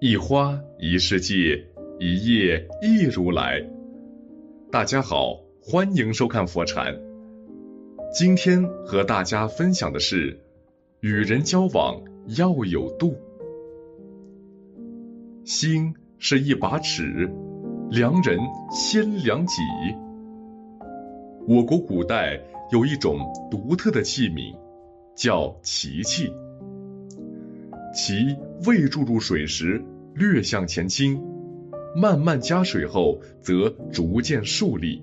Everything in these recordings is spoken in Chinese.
一花一世界，一叶一如来。大家好，欢迎收看佛禅。今天和大家分享的是，与人交往要有度。心是一把尺，量人先量己。我国古代有一种独特的器皿，叫奇器。其未注入水时，略向前倾；慢慢加水后，则逐渐竖立。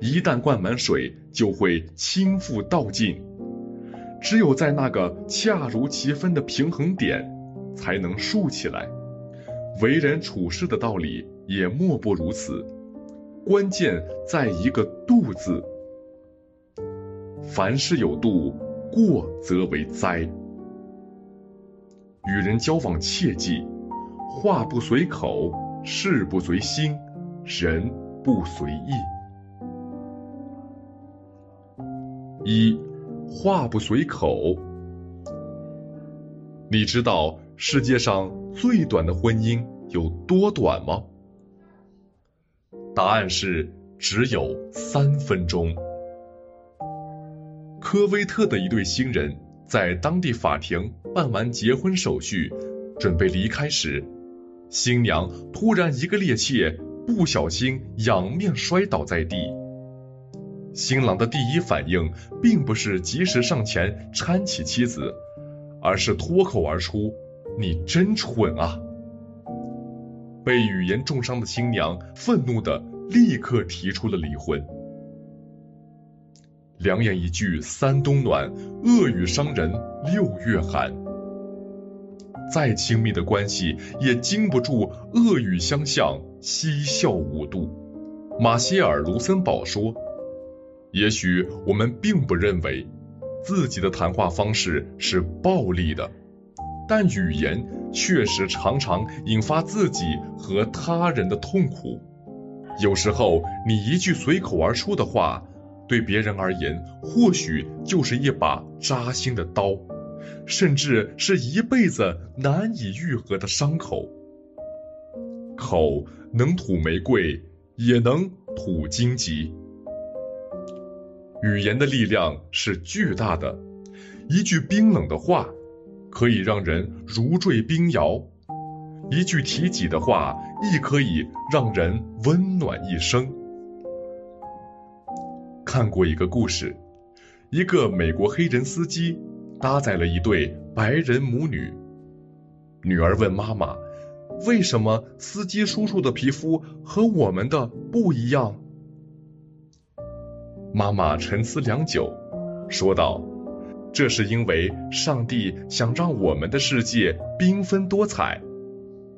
一旦灌满水，就会倾覆倒尽。只有在那个恰如其分的平衡点，才能竖起来。为人处事的道理也莫不如此，关键在一个“度”字。凡事有度，过则为灾。与人交往切记，话不随口，事不随心，人不随意。一话不随口，你知道世界上最短的婚姻有多短吗？答案是只有三分钟。科威特的一对新人。在当地法庭办完结婚手续，准备离开时，新娘突然一个趔趄，不小心仰面摔倒在地。新郎的第一反应并不是及时上前搀起妻子，而是脱口而出：“你真蠢啊！”被语言重伤的新娘愤怒的立刻提出了离婚。两言一句三冬暖，恶语伤人六月寒。再亲密的关系也经不住恶语相向，嬉笑无度。马歇尔·卢森堡说：“也许我们并不认为自己的谈话方式是暴力的，但语言确实常常引发自己和他人的痛苦。有时候，你一句随口而出的话。”对别人而言，或许就是一把扎心的刀，甚至是一辈子难以愈合的伤口。口能吐玫瑰，也能吐荆棘。语言的力量是巨大的，一句冰冷的话可以让人如坠冰窑，一句提己的话亦可以让人温暖一生。看过一个故事，一个美国黑人司机搭载了一对白人母女。女儿问妈妈：“为什么司机叔叔的皮肤和我们的不一样？”妈妈沉思良久，说道：“这是因为上帝想让我们的世界缤纷多彩，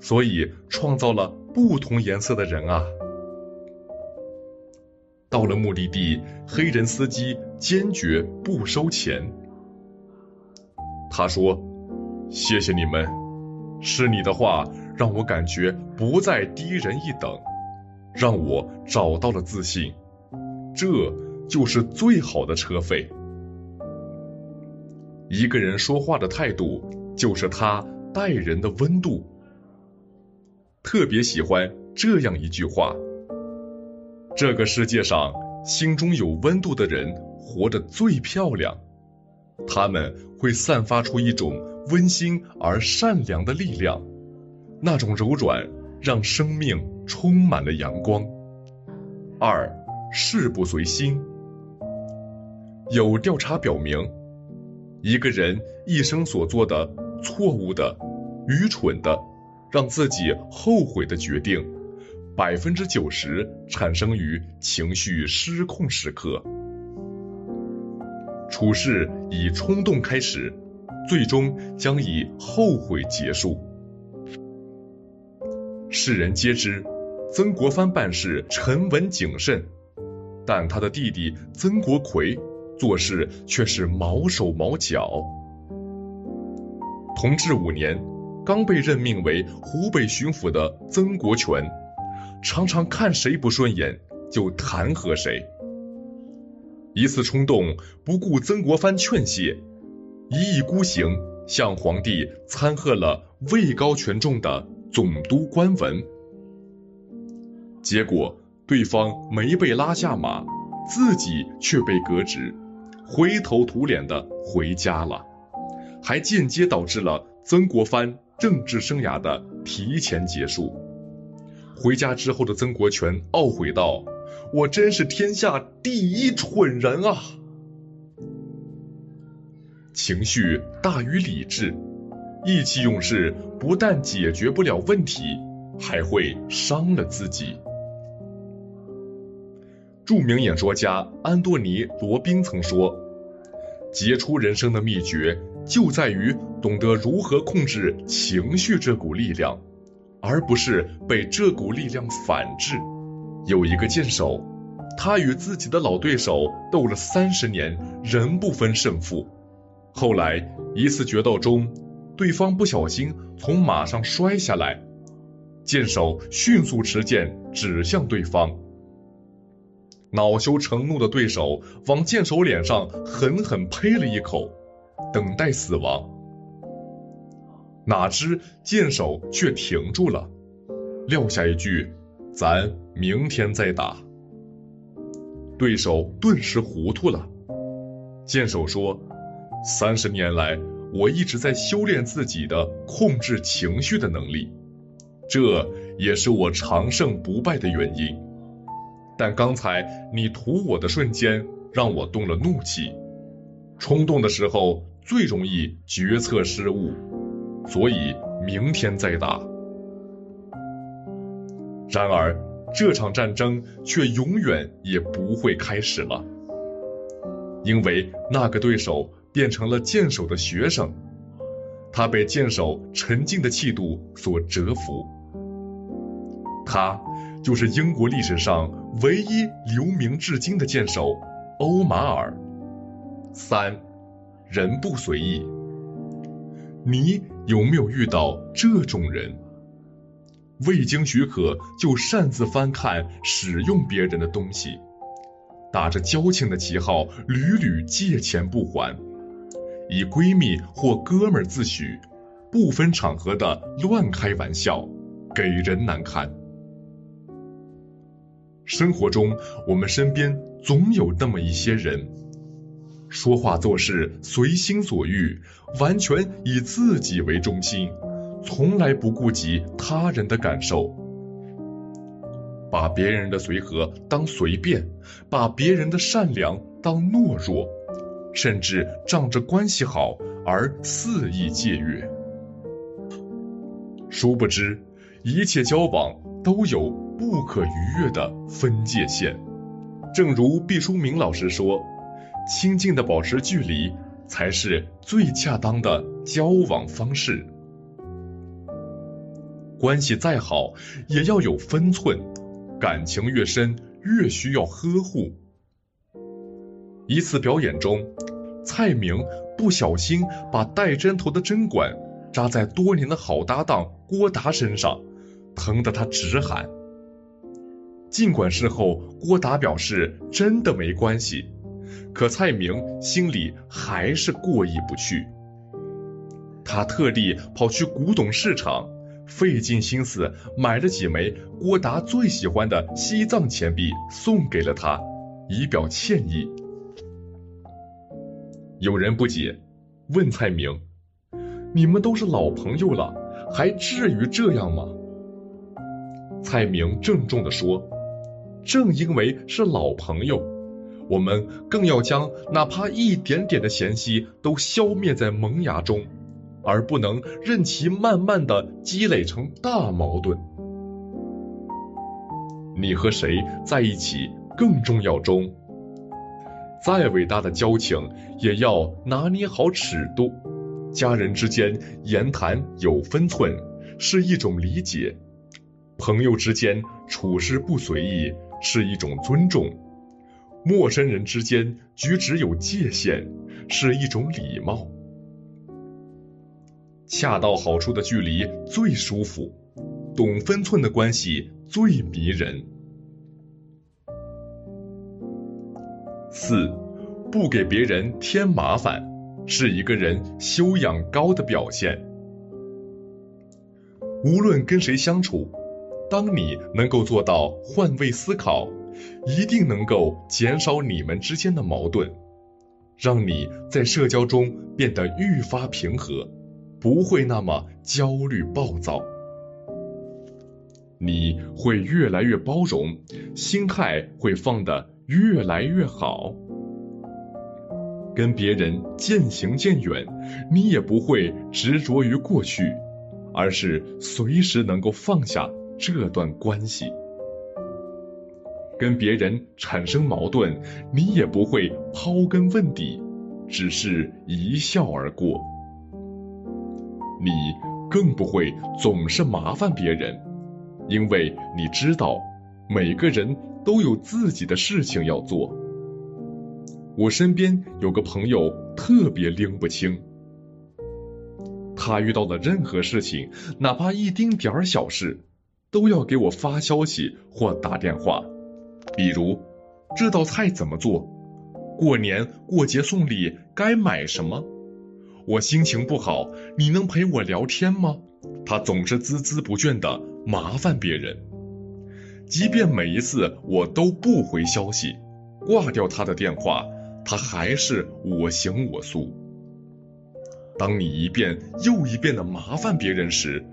所以创造了不同颜色的人啊。”到了目的地，黑人司机坚决不收钱。他说：“谢谢你们，是你的话让我感觉不再低人一等，让我找到了自信，这就是最好的车费。”一个人说话的态度，就是他待人的温度。特别喜欢这样一句话。这个世界上，心中有温度的人活得最漂亮。他们会散发出一种温馨而善良的力量，那种柔软让生命充满了阳光。二，事不随心。有调查表明，一个人一生所做的错误的、愚蠢的、让自己后悔的决定。百分之九十产生于情绪失控时刻，处事以冲动开始，最终将以后悔结束。世人皆知，曾国藩办事沉稳谨慎，但他的弟弟曾国奎做事却是毛手毛脚。同治五年，刚被任命为湖北巡抚的曾国荃。常常看谁不顺眼就弹劾谁。一次冲动，不顾曾国藩劝谢，一意孤行，向皇帝参贺了位高权重的总督官文。结果对方没被拉下马，自己却被革职，灰头土脸的回家了，还间接导致了曾国藩政治生涯的提前结束。回家之后的曾国荃懊悔道：“我真是天下第一蠢人啊！”情绪大于理智，意气用事不但解决不了问题，还会伤了自己。著名演说家安多尼·罗宾曾说：“杰出人生的秘诀就在于懂得如何控制情绪这股力量，而不是被这股力量反制。”有一个剑手，他与自己的老对手斗了三十年，仍不分胜负。后来一次决斗中，对方不小心从马上摔下来，剑手迅速持剑指向对方，恼羞成怒的对手往剑手脸上狠狠呸了一口，等待死亡。哪知剑手却停住了，撂下一句：“咱明天再打。”对手顿时糊涂了。剑手说。三十年来，我一直在修炼自己的控制情绪的能力，这也是我长胜不败的原因。但刚才你屠我的瞬间，让我动了怒气，冲动的时候最容易决策失误，所以明天再打。然而，这场战争却永远也不会开始了，因为那个对手。变成了剑手的学生，他被剑手沉静的气度所折服。他就是英国历史上唯一留名至今的剑手欧马尔。三，人不随意。你有没有遇到这种人？未经许可就擅自翻看、使用别人的东西，打着交情的旗号屡屡借钱不还。以闺蜜或哥们自诩，不分场合的乱开玩笑，给人难堪。生活中，我们身边总有那么一些人，说话做事随心所欲，完全以自己为中心，从来不顾及他人的感受，把别人的随和当随便，把别人的善良当懦弱。甚至仗着关系好而肆意僭越，殊不知一切交往都有不可逾越的分界线。正如毕淑敏老师说：“亲近的保持距离才是最恰当的交往方式。关系再好也要有分寸，感情越深越需要呵护。”一次表演中。蔡明不小心把带针头的针管扎在多年的好搭档郭达身上，疼得他直喊。尽管事后郭达表示真的没关系，可蔡明心里还是过意不去。他特地跑去古董市场，费尽心思买了几枚郭达最喜欢的西藏钱币，送给了他，以表歉意。有人不解，问蔡明：“你们都是老朋友了，还至于这样吗？”蔡明郑重地说：“正因为是老朋友，我们更要将哪怕一点点的嫌隙都消灭在萌芽中，而不能任其慢慢的积累成大矛盾。你和谁在一起更重要？中。”再伟大的交情，也要拿捏好尺度。家人之间言谈有分寸，是一种理解；朋友之间处事不随意，是一种尊重；陌生人之间举止有界限，是一种礼貌。恰到好处的距离最舒服，懂分寸的关系最迷人。四，不给别人添麻烦，是一个人修养高的表现。无论跟谁相处，当你能够做到换位思考，一定能够减少你们之间的矛盾，让你在社交中变得愈发平和，不会那么焦虑暴躁。你会越来越包容，心态会放得越来越好。跟别人渐行渐远，你也不会执着于过去，而是随时能够放下这段关系。跟别人产生矛盾，你也不会刨根问底，只是一笑而过。你更不会总是麻烦别人。因为你知道，每个人都有自己的事情要做。我身边有个朋友特别拎不清，他遇到的任何事情，哪怕一丁点儿小事，都要给我发消息或打电话。比如，这道菜怎么做？过年过节送礼该买什么？我心情不好，你能陪我聊天吗？他总是孜孜不倦的。麻烦别人，即便每一次我都不回消息，挂掉他的电话，他还是我行我素。当你一遍又一遍的麻烦别人时，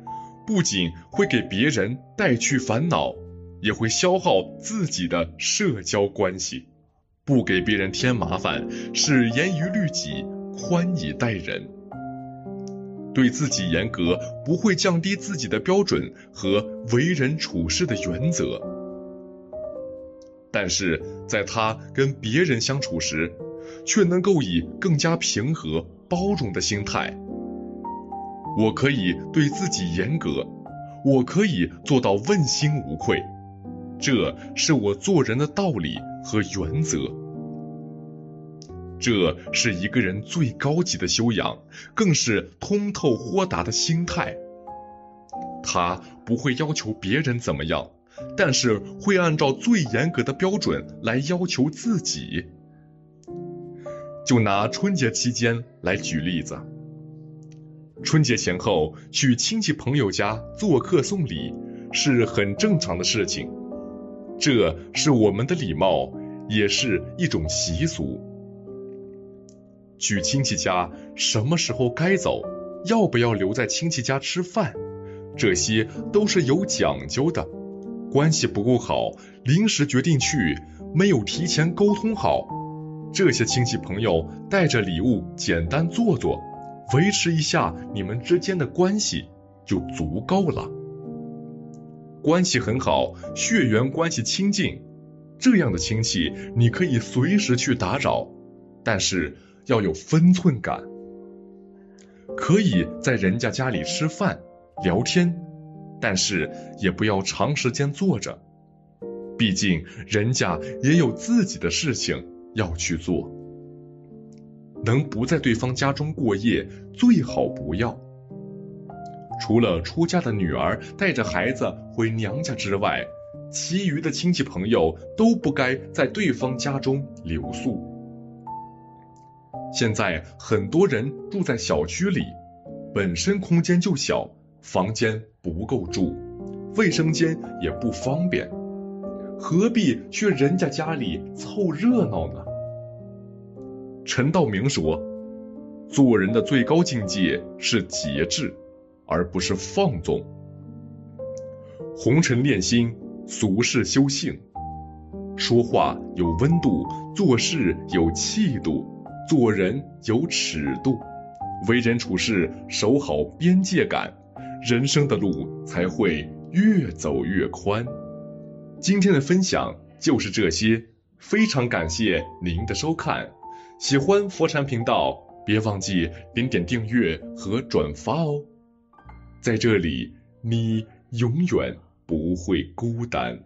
不仅会给别人带去烦恼，也会消耗自己的社交关系。不给别人添麻烦，是严于律己，宽以待人。对自己严格，不会降低自己的标准和为人处事的原则。但是，在他跟别人相处时，却能够以更加平和、包容的心态。我可以对自己严格，我可以做到问心无愧，这是我做人的道理和原则。这是一个人最高级的修养，更是通透豁达的心态。他不会要求别人怎么样，但是会按照最严格的标准来要求自己。就拿春节期间来举例子，春节前后去亲戚朋友家做客送礼是很正常的事情，这是我们的礼貌，也是一种习俗。去亲戚家，什么时候该走，要不要留在亲戚家吃饭，这些都是有讲究的。关系不够好，临时决定去，没有提前沟通好，这些亲戚朋友带着礼物简单做做，维持一下你们之间的关系就足够了。关系很好，血缘关系亲近，这样的亲戚你可以随时去打扰，但是。要有分寸感，可以在人家家里吃饭聊天，但是也不要长时间坐着，毕竟人家也有自己的事情要去做。能不在对方家中过夜，最好不要。除了出嫁的女儿带着孩子回娘家之外，其余的亲戚朋友都不该在对方家中留宿。现在很多人住在小区里，本身空间就小，房间不够住，卫生间也不方便，何必去人家家里凑热闹呢？陈道明说：“做人的最高境界是节制，而不是放纵。红尘练心，俗世修性，说话有温度，做事有气度。”做人有尺度，为人处事守好边界感，人生的路才会越走越宽。今天的分享就是这些，非常感谢您的收看。喜欢佛禅频道，别忘记点点订阅和转发哦。在这里，你永远不会孤单。